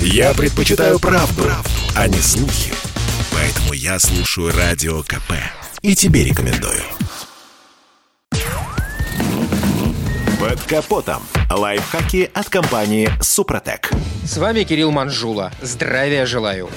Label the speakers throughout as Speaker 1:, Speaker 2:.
Speaker 1: Я предпочитаю правду, правду, а не слухи. Поэтому я слушаю Радио КП. И тебе рекомендую. Под капотом. Лайфхаки от компании «Супротек».
Speaker 2: С вами Кирилл Манжула. Здравия желаю.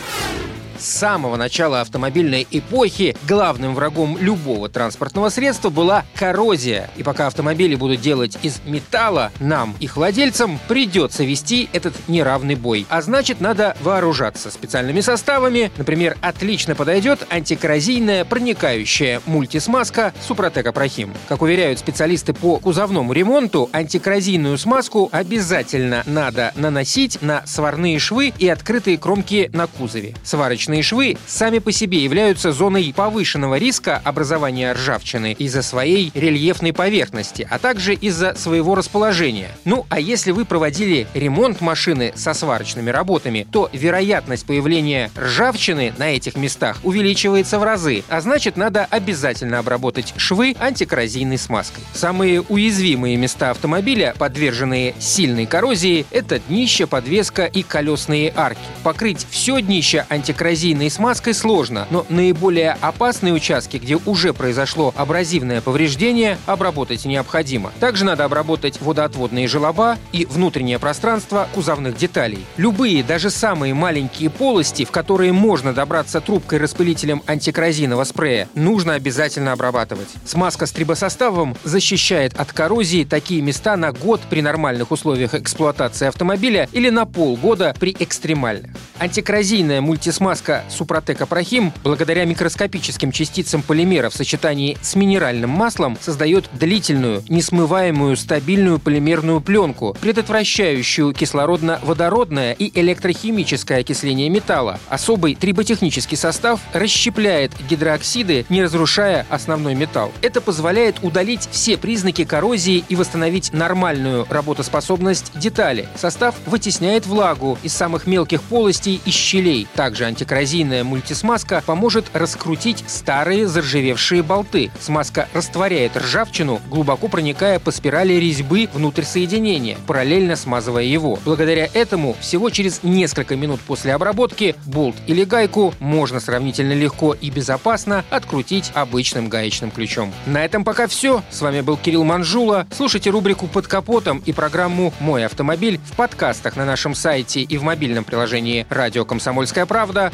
Speaker 2: С самого начала автомобильной эпохи главным врагом любого транспортного средства была коррозия. И пока автомобили будут делать из металла, нам, их владельцам, придется вести этот неравный бой. А значит, надо вооружаться специальными составами. Например, отлично подойдет антикоррозийная проникающая мультисмазка Супротек Апрахим. Как уверяют специалисты по кузовному ремонту, антикоррозийную смазку обязательно надо наносить на сварные швы и открытые кромки на кузове. Сварочные Сварочные швы сами по себе являются зоной повышенного риска образования ржавчины из-за своей рельефной поверхности, а также из-за своего расположения. Ну, а если вы проводили ремонт машины со сварочными работами, то вероятность появления ржавчины на этих местах увеличивается в разы, а значит, надо обязательно обработать швы антикоррозийной смазкой. Самые уязвимые места автомобиля, подверженные сильной коррозии, это днище, подвеска и колесные арки. Покрыть все днище антикоррозийной абразивной смазкой сложно, но наиболее опасные участки, где уже произошло абразивное повреждение, обработать необходимо. Также надо обработать водоотводные желоба и внутреннее пространство кузовных деталей. Любые, даже самые маленькие полости, в которые можно добраться трубкой-распылителем антикоррозийного спрея, нужно обязательно обрабатывать. Смазка с трибосоставом защищает от коррозии такие места на год при нормальных условиях эксплуатации автомобиля или на полгода при экстремальных. Антикоррозийная мультисмазка Смазка Супротек Апрахим благодаря микроскопическим частицам полимера в сочетании с минеральным маслом создает длительную, несмываемую стабильную полимерную пленку, предотвращающую кислородно-водородное и электрохимическое окисление металла. Особый триботехнический состав расщепляет гидрооксиды, не разрушая основной металл. Это позволяет удалить все признаки коррозии и восстановить нормальную работоспособность детали. Состав вытесняет влагу из самых мелких полостей и щелей. Также антикоррозийный Коррозийная мультисмазка поможет раскрутить старые заржавевшие болты. Смазка растворяет ржавчину, глубоко проникая по спирали резьбы внутрь соединения, параллельно смазывая его. Благодаря этому всего через несколько минут после обработки болт или гайку можно сравнительно легко и безопасно открутить обычным гаечным ключом. На этом пока все. С вами был Кирилл Манжула. Слушайте рубрику «Под капотом» и программу «Мой автомобиль» в подкастах на нашем сайте и в мобильном приложении «Радио Комсомольская правда»,